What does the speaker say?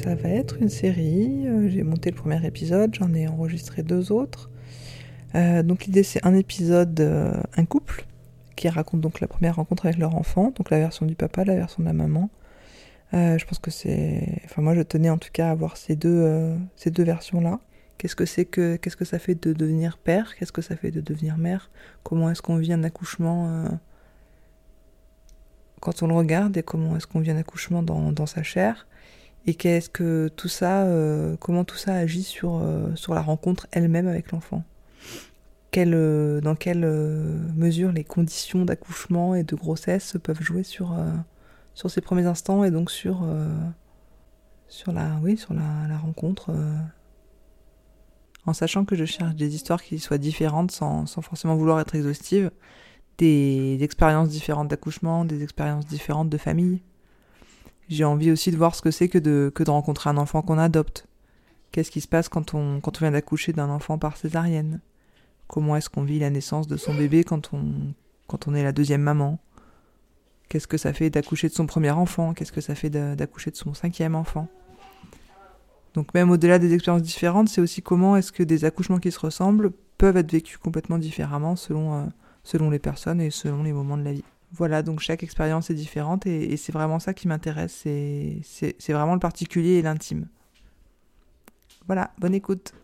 ça va être une série. Euh, j'ai monté le premier épisode, j'en ai enregistré deux autres. Euh, donc l'idée c'est un épisode, un couple, qui raconte donc la première rencontre avec leur enfant, donc la version du papa, la version de la maman. je pense que c'est... Enfin moi je tenais en tout cas à avoir ces deux, ces deux versions-là. Qu'est-ce que c'est que... Qu'est-ce que ça fait de devenir père? Qu'est-ce que ça fait de devenir mère? Comment est-ce qu'on vit un accouchement quand on le regarde et comment est-ce qu'on vit un accouchement dans, dans sa chair? Et qu'est-ce que tout ça, euh, comment tout ça agit sur, euh, sur la rencontre elle-même avec l'enfant? Quelle, euh, dans quelle mesure les conditions d'accouchement et de grossesse peuvent jouer sur, sur ces premiers instants et donc sur, sur, la, oui, sur la, rencontre. en sachant que je cherche des histoires qui soient différentes sans, sans forcément vouloir être exhaustives, des expériences différentes d'accouchement, des expériences différentes de famille. J'ai envie aussi de voir ce que c'est que de, rencontrer un enfant qu'on adopte. Qu'est-ce qui se passe quand on, vient d'accoucher d'un enfant par césarienne? Comment est-ce qu'on vit la naissance de son bébé quand on, est la deuxième maman? Qu'est-ce que ça fait d'accoucher de son premier enfant? Qu'est-ce que ça fait d'accoucher de son cinquième enfant? Donc même au-delà des expériences différentes, c'est aussi comment est-ce que des accouchements qui se ressemblent peuvent être vécus complètement différemment selon, euh, selon les personnes et selon les moments de la vie. Voilà, donc chaque expérience est différente et, c'est vraiment ça qui m'intéresse, c'est vraiment le particulier et l'intime. Voilà, bonne écoute.